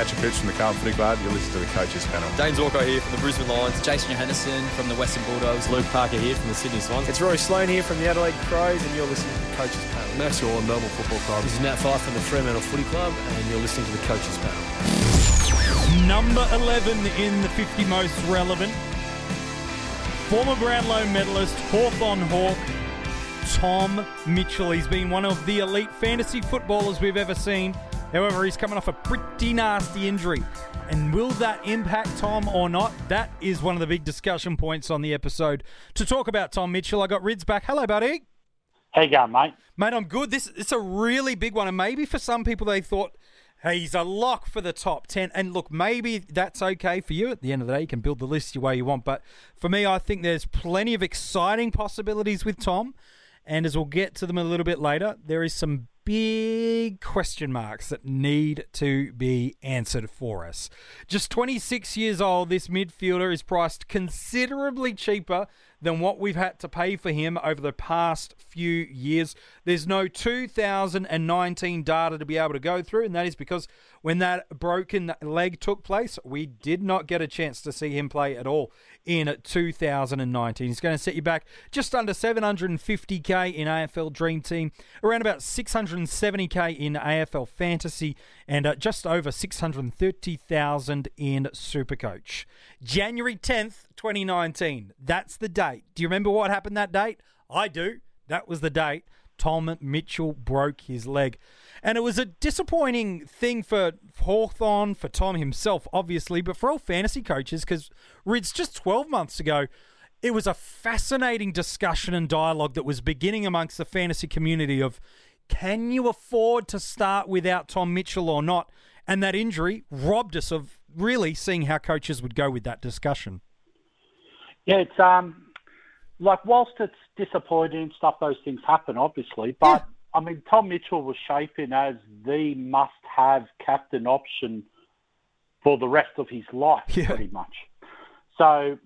Patrick Pitch from the Carlton Footy Club. You're listening to the Coaches Panel. James Walker here from the Brisbane Lions. Jason Johannisen from the Western Bulldogs. Luke Parker here from the Sydney Swans. It's Rory Sloane here from the Adelaide Crows, and you're listening to the Coaches Panel. Max Orr, Melbourne Football Club. This is Nat Fyfe from the Fremantle Footy Club, and you're listening to the Coaches Panel. Number 11 in the 50 most relevant. Former Brownlow medalist, Hawthorn Hawk, Tom Mitchell. He's been one of the elite fantasy footballers we've ever seen. However, he's coming off a pretty nasty injury. And will that impact Tom or not? That is one of the big discussion points on the episode. To talk about Tom Mitchell, I got Rids back. Hello, buddy. How you going, mate? Mate, I'm good. This it's a really big one, and maybe for some people they thought, hey, he's a lock for the top ten. And look, maybe that's okay for you. At the end of the day, you can build the list your way you want. But for me, I think there's plenty of exciting possibilities with Tom. And as we'll get to them a little bit later, there is some big question marks that need to be answered for us. Just 26 years old, this midfielder is priced considerably cheaper than what we've had to pay for him over the past few years. There's no 2019 data to be able to go through, and that is because when that broken leg took place, we did not get a chance to see him play at all in 2019. He's going to set you back just under 750k in AFL Dream Team, around about 670k in AFL Fantasy, and uh, just over 630,000 in Supercoach. January 10th, 2019. That's the date. Do you remember what happened that date? I do. That was the date Tom Mitchell broke his leg. And it was a disappointing thing for Hawthorn, for Tom himself, obviously, but for all fantasy coaches, because Rids, just 12 months ago, it was a fascinating discussion and dialogue that was beginning amongst the fantasy community of can you afford to start without Tom Mitchell or not? And that injury robbed us of really seeing how coaches would go with that discussion. Yeah, it's um like whilst it's disappointing and stuff, those things happen, obviously. But yeah. I mean, Tom Mitchell was shaping as the must-have captain option for the rest of his life, yeah. pretty much. So,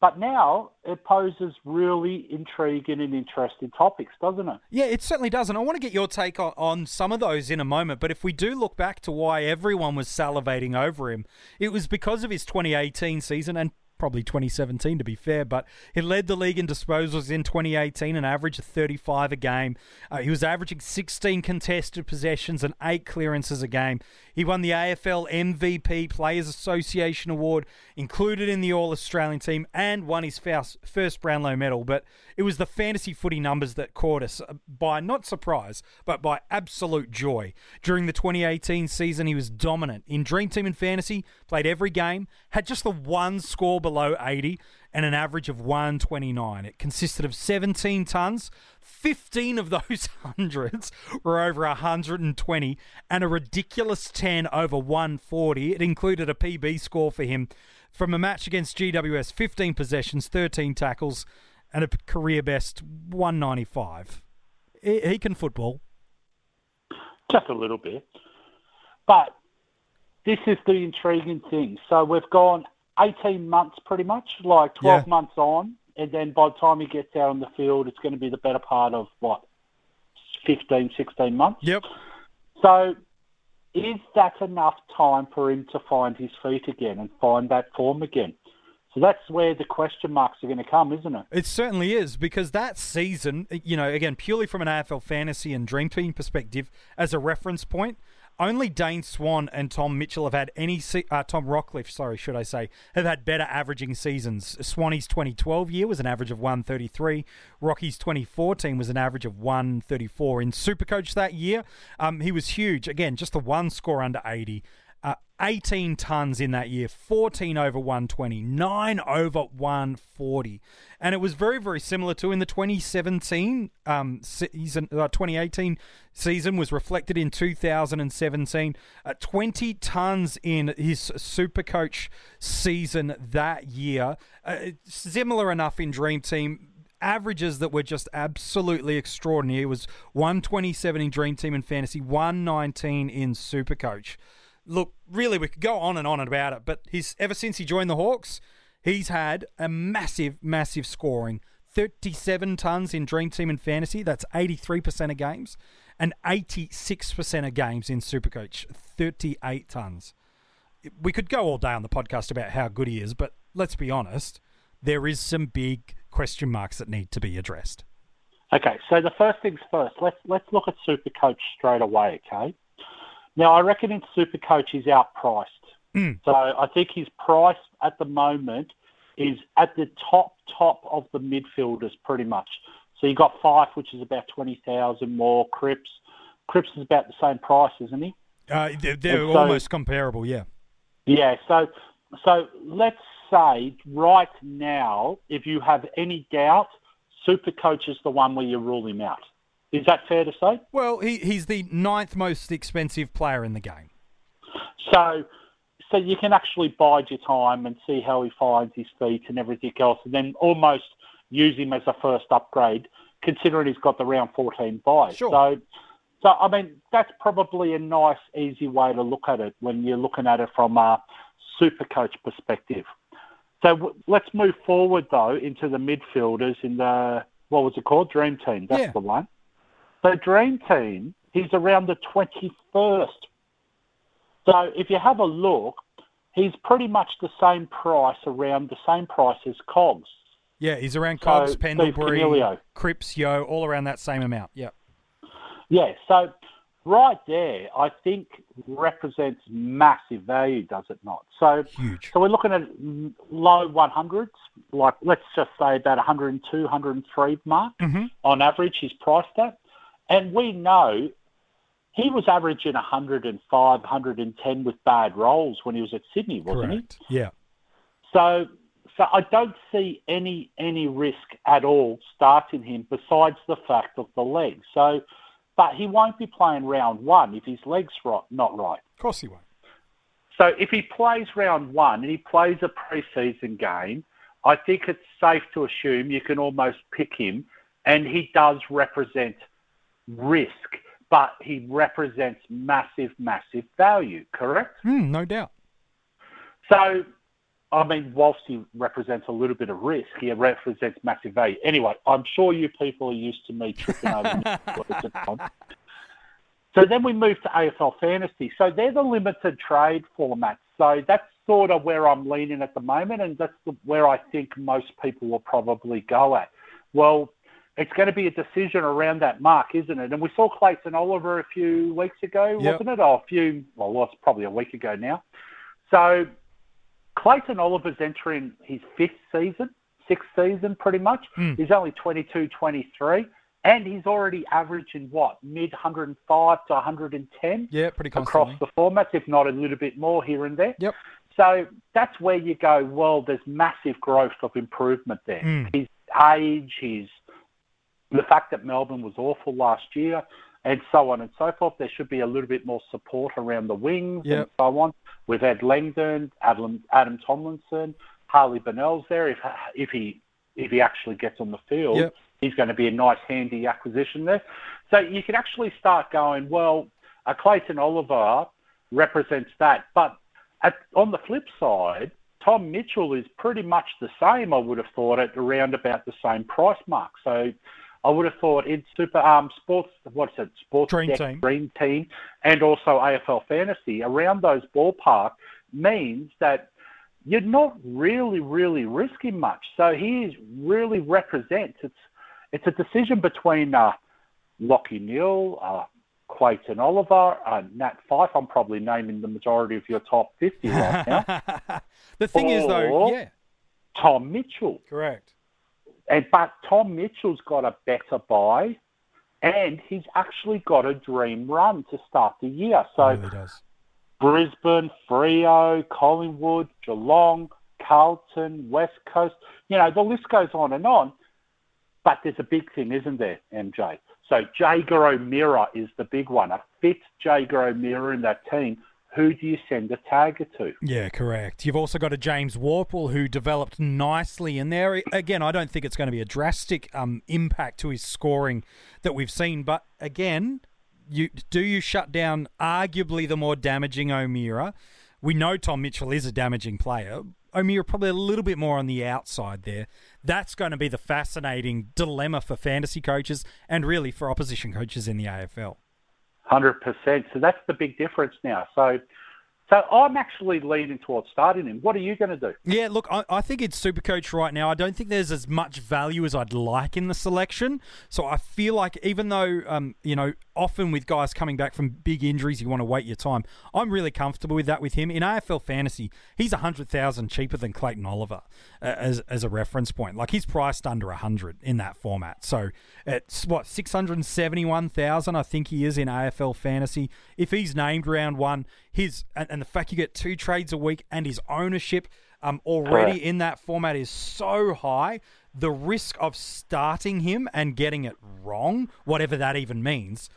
but now it poses really intriguing and interesting topics, doesn't it? Yeah, it certainly does. And I want to get your take on, on some of those in a moment. But if we do look back to why everyone was salivating over him, it was because of his 2018 season and probably 2017 to be fair, but he led the league in disposals in 2018, an average of 35 a game. Uh, he was averaging 16 contested possessions and eight clearances a game. He won the AFL MVP Players Association Award, included in the All Australian team, and won his first Brownlow medal. But it was the fantasy footy numbers that caught us uh, by not surprise, but by absolute joy. During the 2018 season, he was dominant in Dream Team and Fantasy, played every game, had just the one score below 80 and an average of 129. It consisted of 17 tons, 15 of those hundreds were over 120, and a ridiculous 10 over 140. It included a PB score for him from a match against GWS 15 possessions, 13 tackles, and a career best 195. He, he can football. Just a little bit. But this is the intriguing thing. So we've gone 18 months pretty much, like 12 yeah. months on. And then by the time he gets out on the field, it's going to be the better part of what, 15, 16 months? Yep. So is that enough time for him to find his feet again and find that form again? So that's where the question marks are going to come, isn't it? It certainly is because that season, you know, again, purely from an AFL fantasy and dream team perspective, as a reference point, only Dane Swan and Tom Mitchell have had any. Uh, Tom Rockliff, sorry, should I say, have had better averaging seasons. Swanee's 2012 year was an average of 133. Rocky's 2014 was an average of 134. In Supercoach that year, um, he was huge. Again, just the one score under 80. Uh, 18 tons in that year, 14 over 120, 9 over 140. And it was very, very similar to in the 2017 um, season, uh, 2018 season was reflected in 2017. Uh, 20 tons in his super coach season that year. Uh, similar enough in Dream Team averages that were just absolutely extraordinary. It was 127 in Dream Team and Fantasy, 119 in Supercoach look, really, we could go on and on about it, but he's ever since he joined the Hawks, he's had a massive, massive scoring. 37 tons in Dream Team and Fantasy. That's 83% of games. And 86% of games in Supercoach. 38 tons. we could go all day on the podcast about how good he is, but let's be honest, there is some big question marks that need to be addressed. Okay, so the first things first. Let's let's look at Supercoach straight away. Okay. Now I reckon in Supercoach he's outpriced. Mm. So I think his price at the moment is at the top top of the midfielders pretty much. So you've got Fyfe, which is about twenty thousand more. Cripps, Cripps is about the same price, isn't he? Uh, they're they're so- almost comparable, yeah. Yeah. So so let's say right now, if you have any doubt, Supercoach is the one where you rule him out. Is that fair to say? Well, he, he's the ninth most expensive player in the game. So, so you can actually bide your time and see how he finds his feet and everything else, and then almost use him as a first upgrade, considering he's got the round 14 buy. Sure. So, so I mean, that's probably a nice, easy way to look at it when you're looking at it from a super coach perspective. So w- let's move forward though into the midfielders in the what was it called? Dream Team. That's Yeah. the one. So Dream Team, he's around the 21st. So if you have a look, he's pretty much the same price, around the same price as Cogs. Yeah, he's around So, Cobbs, Steve Pendlebury. Cripps, Yeo, all around that same amount. Yeah. Yeah, so right there, I think represents massive value, does it not? So, Huge. so we're looking at low 100s, like let's just say about 102, 103 mark hmm on average. He's priced at, and we know he was averaging 105, 110 with bad rolls when he was at Sydney, wasn't he? Correct. Yeah. So, so I don't see any any risk at all starting him besides the fact of the legs. So, but he won't be playing round one if his legs right, not right. Of course he won't. So if he plays round one and he plays a preseason game, I think it's safe to assume you can almost pick him, and he does represent risk, but he represents massive, massive value. Correct? Hmm, no doubt. So, I mean, whilst he represents a little bit of risk, he represents massive value. Anyway, I'm sure you people are used to me tripping over words. So then we move to AFL Fantasy. So they're the limited trade format. So that's sort of where I'm leaning at the moment, and that's the, where I think most people will probably go at. Well, it's going to be a decision around that mark, isn't it? And we saw Clayton Oliver a few weeks ago, Yep. wasn't it? Oh, a few, well, it's probably a week ago now. So Clayton Oliver's entering his fifth season, sixth season pretty much. Mm. He's only 22, 23, and he's already averaging what, mid 105 to 110 Yeah, pretty across the formats, if not a little bit more here and there. Yep. So that's where you go, well, there's massive growth of improvement there. Mm. His age, his the fact that Melbourne was awful last year, and so on and so forth. There should be a little bit more support around the wings and so on. We've had Langdon, Adam, Adam Tomlinson, Harley Bennell's there. If if he if he actually gets on the field, Yep. he's going to be a nice, handy acquisition there. So you can actually start going, well, a Clayton Oliver represents that, but at, on the flip side, Tom Mitchell is pretty much the same. I would have thought at around about the same price mark. So I would have thought in Super um, Sports, what's it, Sports Dream Deck Team. Dream Team, and also AFL Fantasy around those ballpark means that you're not really, really risking much. So he really represents it's it's a decision between uh, Lachie Neale, uh, Clayton Oliver, uh, Nat Fyfe. I'm probably naming the majority of your top 50 right now. the thing is, though, yeah, Tom Mitchell. correct. And but Tom Mitchell's got a better buy, and he's actually got a dream run to start the year. So really. Brisbane, Freo, Collingwood, Geelong, Carlton, West Coast. You know, the list goes on and on. But there's a big thing, isn't there, MJ? So Jaeger O'Meara is the big one. A fit Jaeger O'Meara in that team. Who do you send a target to? Yeah, correct. You've also got a James Worpel who developed nicely in there. Again, I don't think it's going to be a drastic um, impact to his scoring that we've seen, but again, you do you shut down arguably the more damaging O'Meara? We know Tom Mitchell is a damaging player. O'Meara probably a little bit more on the outside there. That's going to be the fascinating dilemma for fantasy coaches and really for opposition coaches in the AFL. Hundred percent. So that's the big difference now. So, So I'm actually leaning towards starting him. What are you going to do? Yeah, look, I, I think it's Supercoach right now. I don't think there's as much value as I'd like in the selection. So I feel like even though, um, you know, often with guys coming back from big injuries, you want to wait your time. I'm really comfortable with that with him. In AFL fantasy, he's 100000 cheaper than Clayton Oliver uh, as, as a reference point. Like he's priced under 100 in that format. So it's what, 671,000 I think he is in AFL fantasy. If he's named round one, his and, and the fact you get two trades a week and his ownership um, already Correct. in that format is so high. The risk of starting him and getting it wrong, whatever that even means,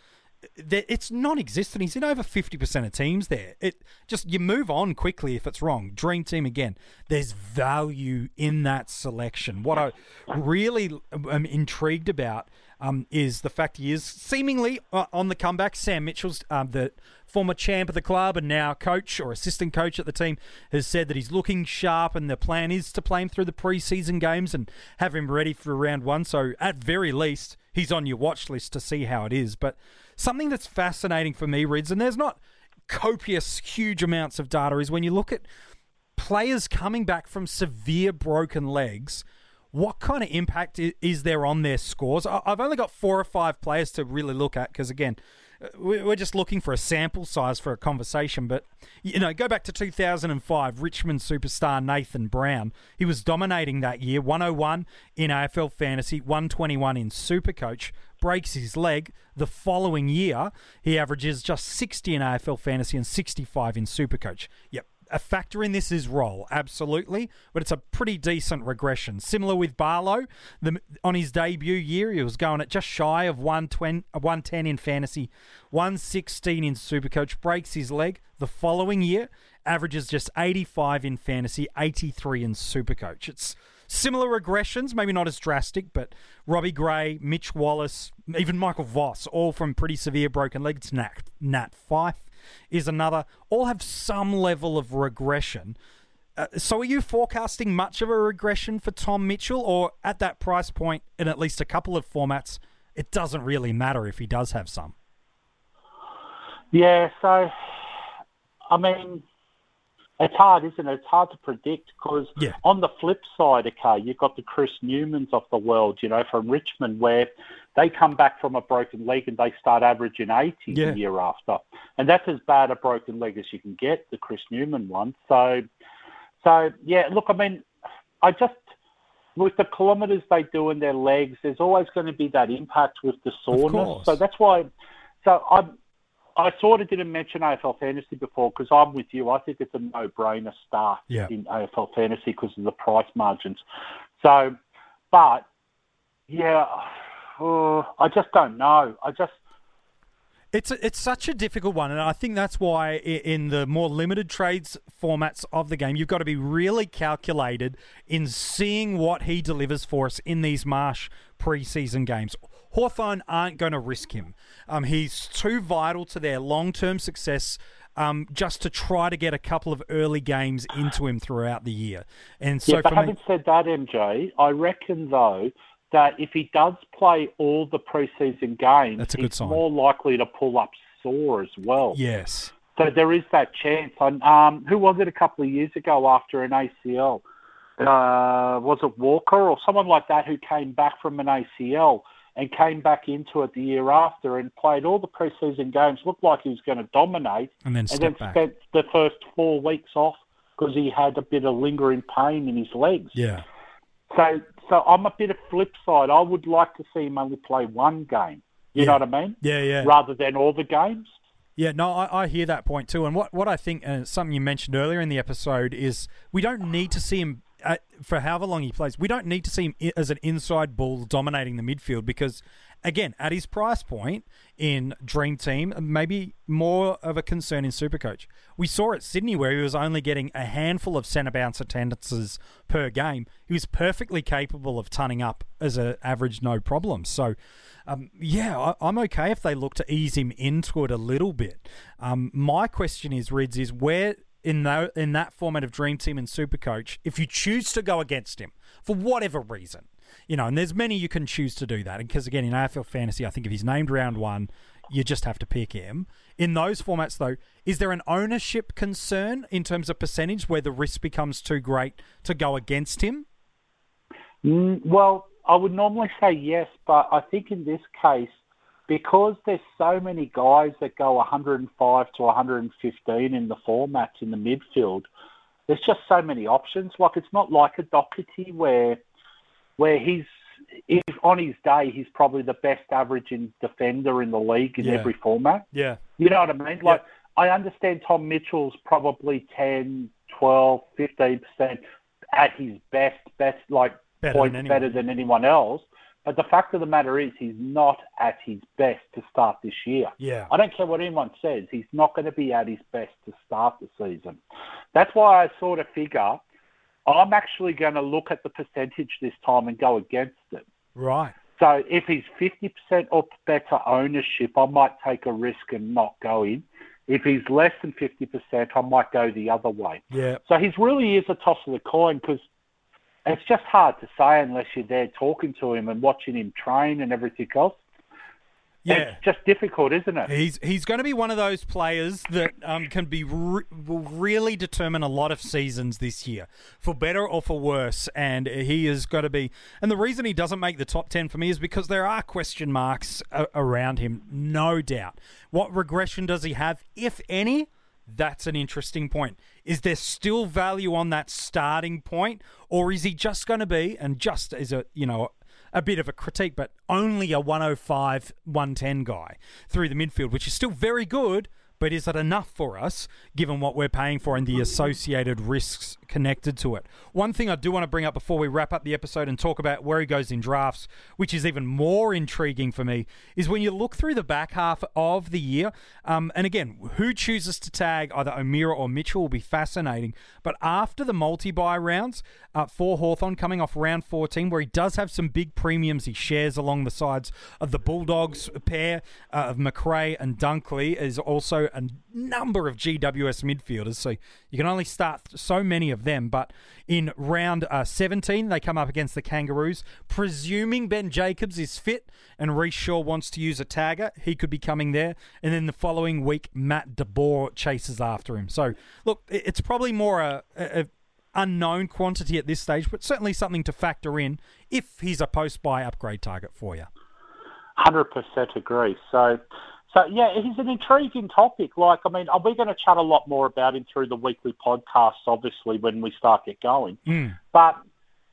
it's non-existent. He's in over fifty percent of teams there. It just you move on quickly if it's wrong. Dream team again. There's value in that selection. What I really am intrigued about um, is the fact he is seemingly uh, on the comeback. Sam Mitchell's um, the former champ of the club and now coach or assistant coach at the team has said that he's looking sharp and the plan is to play him through the preseason games and have him ready for round one. So at very least, he's on your watch list to see how it is. But something that's fascinating for me, Rids, and there's not copious, huge amounts of data, is when you look at players coming back from severe broken legs. What kind of impact is there on their scores? I've only got four or five players to really look at because, again, uh, we- we're just looking for a sample size for a conversation. But, you know, go back to 2005, Richmond superstar Nathan Brown. He was dominating that year 101 in AFL Fantasy, 121 in Supercoach. Breaks his leg. The following year, he averages just 60 in AFL Fantasy and 65 in Supercoach. Yep, a factor in this is role, absolutely, but it's a pretty decent regression. Similar with Barlow, the, on his debut year, he was going at just shy of 120, 110 in fantasy, 116 in Supercoach, breaks his leg. The following year, averages just 85 in fantasy, 83 in Supercoach. It's similar regressions, maybe not as drastic, but Robbie Gray, Mitch Wallis, even Michael Voss, all from pretty severe broken legs. Nat, Nat Fyfe is another. All have some level of regression. Uh, so, are you forecasting much of a regression for Tom Mitchell, or at that price point, in at least a couple of formats, it doesn't really matter if he does have some? Yeah, so I mean, it's hard, isn't it? It's hard to predict because Yeah. on the flip side, okay, you've got the Chris Newmans of the world, you know, from Richmond, where they come back from a broken leg and they start averaging 80 Yeah. the year after, and that's as bad a broken leg as you can get, the Chris Newman one. So, so yeah, look, I mean, I just with the kilometres they do in their legs, there's always going to be that impact with the soreness. So that's why. So I'm. I sort of didn't mention AFL fantasy before because I'm with you. I think it's a no-brainer start Yeah. in AFL fantasy because of the price margins. So, but yeah, uh, I just don't know. I just It's a, it's such a difficult one, and I think that's why in the more limited trades formats of the game, you've got to be really calculated in seeing what he delivers for us in these Marsh preseason games. Hawthorn aren't going to risk him. Um, he's too vital to their long term success. Um, just to try to get a couple of early games into him throughout the year, and so yeah, but having said that, MJ, I reckon though that if he does play all the preseason games, That's a good he's sign. more likely to pull up sore as well. yes, So there is that chance. And um, who was it a couple of years ago after an ACL? Uh, was it Walker or someone like that who came back from an ACL and came back into it the year after and played all the preseason games, looked like he was going to dominate, and then and then spent the first four weeks off because he had a bit of lingering pain in his legs. yeah, So, so I'm a bit of flip side. I would like to see him only play one game. You Yeah. know what I mean? yeah, yeah. Rather than all the games. Yeah, no, I, I hear that point too. And what, what I think, and it's something you mentioned earlier in the episode, is we don't need to see him uh for however long he plays. We don't need to see him as an inside bull dominating the midfield because, again, at his price point in Dream Team, maybe more of a concern in Supercoach. We saw at Sydney where he was only getting a handful of centre bounce attendances per game. He was perfectly capable of tunning up as an average, no problem. So, um, yeah, I, I'm okay if they look to ease him into it a little bit. Um, my question is, Rids, is where in that in that format of Dream Team and Super Coach, if you choose to go against him for whatever reason, you know, and there's many you can choose to do that. Because again, in AFL fantasy, I think if he's named round one, you just have to pick him. In those formats, though, is there an ownership concern in terms of percentage where the risk becomes too great to go against him? Mm, well, I would normally say yes, but I think in this case, because there's so many guys that go 105 to 115 in the formats in the midfield, there's just so many options. Like it's not like a Docherty where where he's if on his day he's probably the best averaging defender in the league in Yeah. every format. Yeah. You know what I mean? Like I understand Tom Mitchell's probably 10, 12, 15 percent at his best, best like Better points better than anyone else. But the fact of the matter is, he's not at his best to start this year. Yeah. I don't care what anyone says. He's not going to be at his best to start the season. That's why I sort of figure I'm actually going to look at the percentage this time and go against it. Right. So if he's 50% or better ownership, I might take a risk and not go in. If he's less than 50%, I might go the other way. Yeah. So he's really is a toss of the coin because it's just hard to say unless you're there talking to him and watching him train and everything else. Yeah. It's just difficult, isn't it? He's he's going to be one of those players that um, can be re- will really determine a lot of seasons this year, for better or for worse. And he is going to be. And the reason he doesn't make the top ten for me is because there are question marks a- around him, no doubt. What regression does he have, if any? That's an interesting point. Is there still value on that starting point, or is he just going to be and just as a you know a bit of a critique, but only a 105, 110 guy through the midfield, which is still very good. But is it enough for us, given what we're paying for and the associated risks connected to it? One thing I do want to bring up before we wrap up the episode and talk about where he goes in drafts, which is even more intriguing for me, is when you look through the back half of the year. Um, and again, who chooses to tag either O'Meara or Mitchell will be fascinating. But after the multi buy rounds uh, for Hawthorn coming off round 14, where he does have some big premiums he shares along the sides of the Bulldogs pair uh, of Macrae and Dunkley, is also a number of GWS midfielders. So you can only start so many of them. But in round uh, 17, they come up against the Kangaroos. Presuming Ben Jacobs is fit and Rhyce Shaw wants to use a tagger, he could be coming there. And then the following week, Matt de Boer chases after him. So look, it's probably more a, a, unknown quantity at this stage, but certainly something to factor in if he's a post buy upgrade target for you. Hundred percent agree. So, so yeah, he's an intriguing topic. Like, I mean, are we're going to chat a lot more about him through the weekly podcasts, obviously, when we start get going. But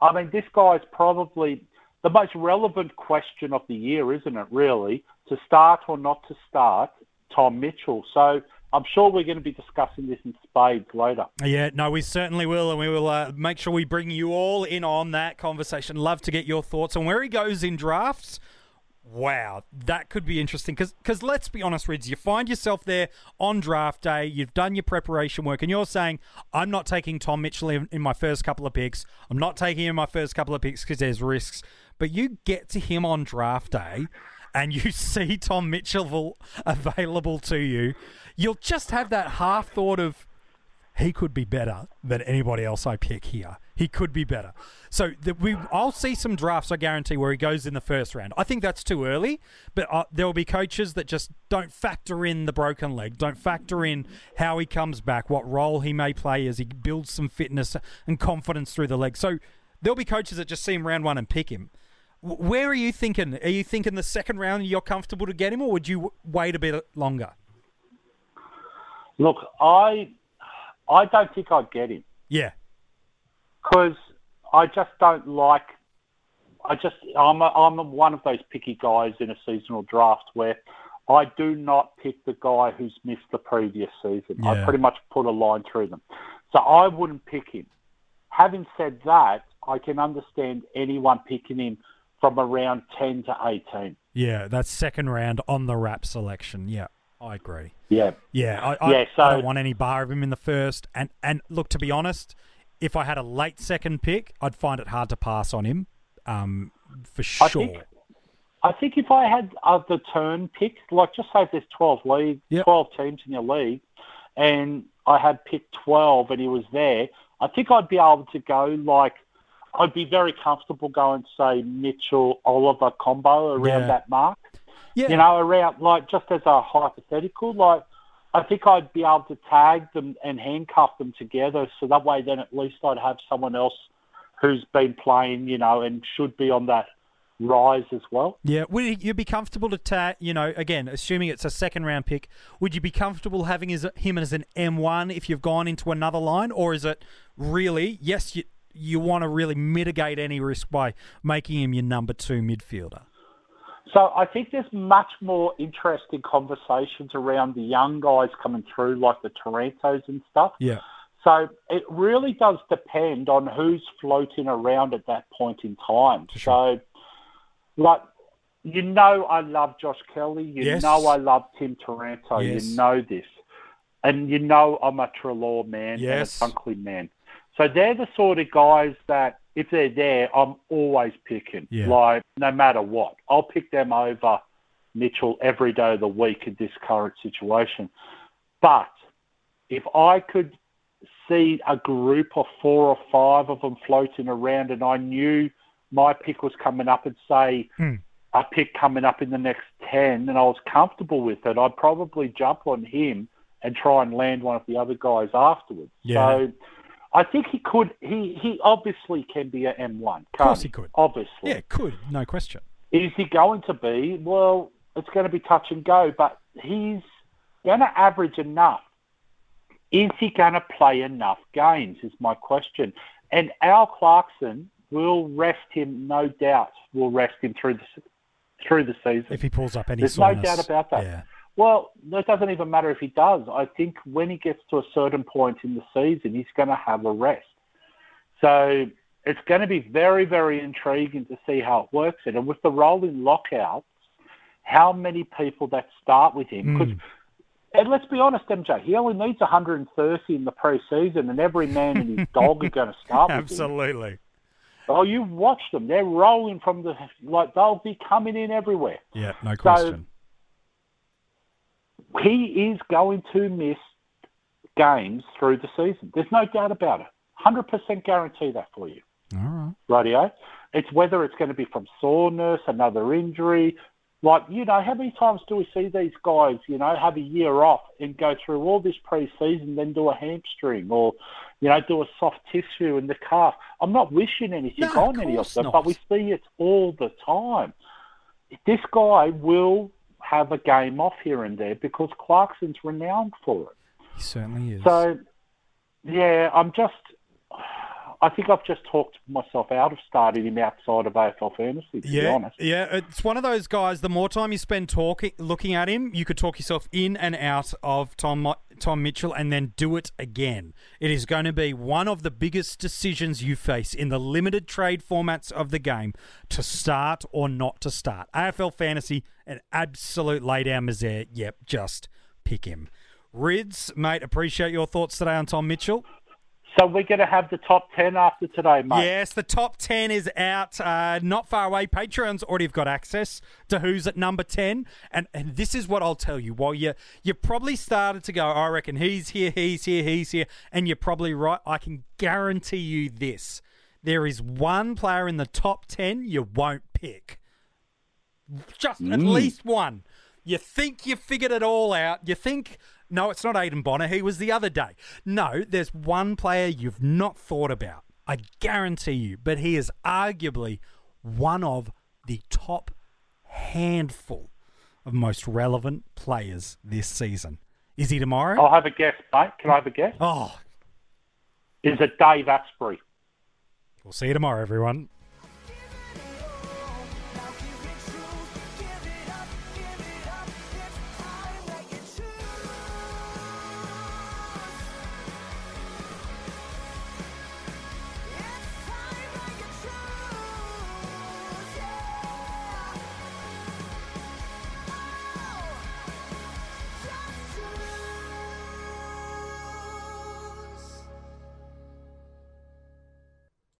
I mean, this guy's probably the most relevant question of the year, isn't it? Really, to start or not to start Tom Mitchell. So. I'm sure we're going to be discussing this in spades later. Yeah, no, we certainly will, and we will uh, make sure we bring you all in on that conversation. Love to get your thoughts on where he goes in drafts. Wow, that could be interesting because let's be honest, Rids, you find yourself there on draft day, you've done your preparation work, and you're saying, I'm not taking Tom Mitchell in, in my first couple of picks. I'm not taking him in my first couple of picks because there's risks. But you get to him on draft day and you see Tom Mitchell available to you, you'll just have that half thought of, he could be better than anybody else I pick here. He could be better. So the, we, I'll see some drafts, I guarantee, where he goes in the first round. I think that's too early, but uh, there will be coaches that just don't factor in the broken leg, don't factor in how he comes back, what role he may play as he builds some fitness and confidence through the leg. So there'll be coaches that just see him round one and pick him. W- Where are you thinking? Are you thinking the second round you're comfortable to get him, or would you w- wait a bit longer? Look, I, I don't think I'd get him. Yeah, because I just don't like. I just I'm a, I'm one of those picky guys in a seasonal draft where I do not pick the guy who's missed the previous season. I pretty much put a line through them, so I wouldn't pick him. Having said that, I can understand anyone picking him from around ten to eighteen. yeah, that's second round on the wrap selection. Yeah, I agree. Yeah, Yeah, I, I, Yeah, so- I don't want any bar of him in the first. And and look, to be honest, if I had a late second pick, I'd find it hard to pass on him, um, for I sure. think I think if I had the turn pick, like just say if there's 12 league, Yep. 12 teams in your league, and I had picked 12 and he was there, I think I'd be able to go like, I'd be very comfortable going, say, Mitchell Oliver combo around Yeah. that mark. Yeah. You know, around like just as a hypothetical, like I think I'd be able to tag them and handcuff them together, so that way then at least I'd have someone else who's been playing, you know, and should be on that rise as well. Yeah, would you be comfortable to tag? You know, again, assuming it's a second round pick, would you be comfortable having his, him as an M one if you've gone into another line, or is it really yes you you want to really mitigate any risk by making him your number two midfielder? So I think there's much more interesting conversations around the young guys coming through, like the Tarantos and stuff. Yeah, So it really does depend on who's floating around at that point in time. So, like, you know, I love Josh Kelly. You Yes. know, I love Tim Taranto. Yes. You know this, and you know, I'm a Treloar man Yes. and a Dunkley man. So they're the sort of guys that, if they're there, I'm always picking. Yeah. Like, no matter what, I'll pick them over Mitchell every day of the week in this current situation. But if I could see a group of four or five of them floating around and I knew my pick was coming up and say Hmm. a pick coming up in the next 10 and I was comfortable with it, I'd probably jump on him and try and land one of the other guys afterwards. Yeah. So I think he could, he, he obviously can be an M1. Of course he could. Obviously. yeah, could no question. Is he going to be? Well, it's going to be touch and go, but he's going to average enough. Is he going to play enough games? Is my question. And Al Clarkson will rest him, no doubt. Will rest him through the through the season. If he pulls up any There's no doubt about that. Yeah, Well, it doesn't even matter if he does. I think when he gets to a certain point in the season, he's going to have a rest. So it's going to be very, very intriguing to see how it works. And with the rolling lockouts, how many people that start with him? Hmm. Because, and let's be honest, MJ, he only needs 130 in the preseason, and every man and his dog are going to start with him. absolutely. Oh, you watch them; they're rolling from the like they'll be coming in everywhere. Yeah, no question. He is going to miss games through the season. There's no doubt about it. 100% guarantee that for you. All right. Radio. It's whether it's going to be from soreness, another injury. Like, you know, how many times do we see these guys, you know, have a year off and go through all this preseason, then do a hamstring or, you know, do a soft tissue in the calf? I'm not wishing anything No, on of any of them, not. but we see it all the time. This guy will have a game off here and there because Clarkson's renowned for it. He certainly is. So, yeah, I'm just. I think I've just talked myself out of starting him outside of AFL fantasy. To be Yeah, honest, yeah, it's one of those guys. The more time you spend talking, looking at him, you could talk yourself in and out of Tom Tom Mitchell, and then do it again. It is going to be one of the biggest decisions you face in the limited trade formats of the game to start or not to start. AFL fantasy, an absolute laydown misere. Yep, just pick him. Rids, mate, appreciate your thoughts today on Tom Mitchell. So we're going to have the top ten after today, mate. Yes, the top 10 is out, uh, not far away. Patreons already have got access to who's at number 10. And, and this is what I'll tell you. While you, you probably started to go, I reckon he's here, he's here, he's here, and you're probably right. I can guarantee you this. There is one player in the top 10 you won't pick. Just at least one. You think you figured it all out. You think, no, it's not Aiden Bonner. He was the other day. No, there's one player you've not thought about. I guarantee you. But he is arguably one of the top handful of most relevant players this season. Is he tomorrow? I'll have a guess, mate. Can I have a guess? oh Is it Dave Asprey? we'll see you tomorrow, everyone.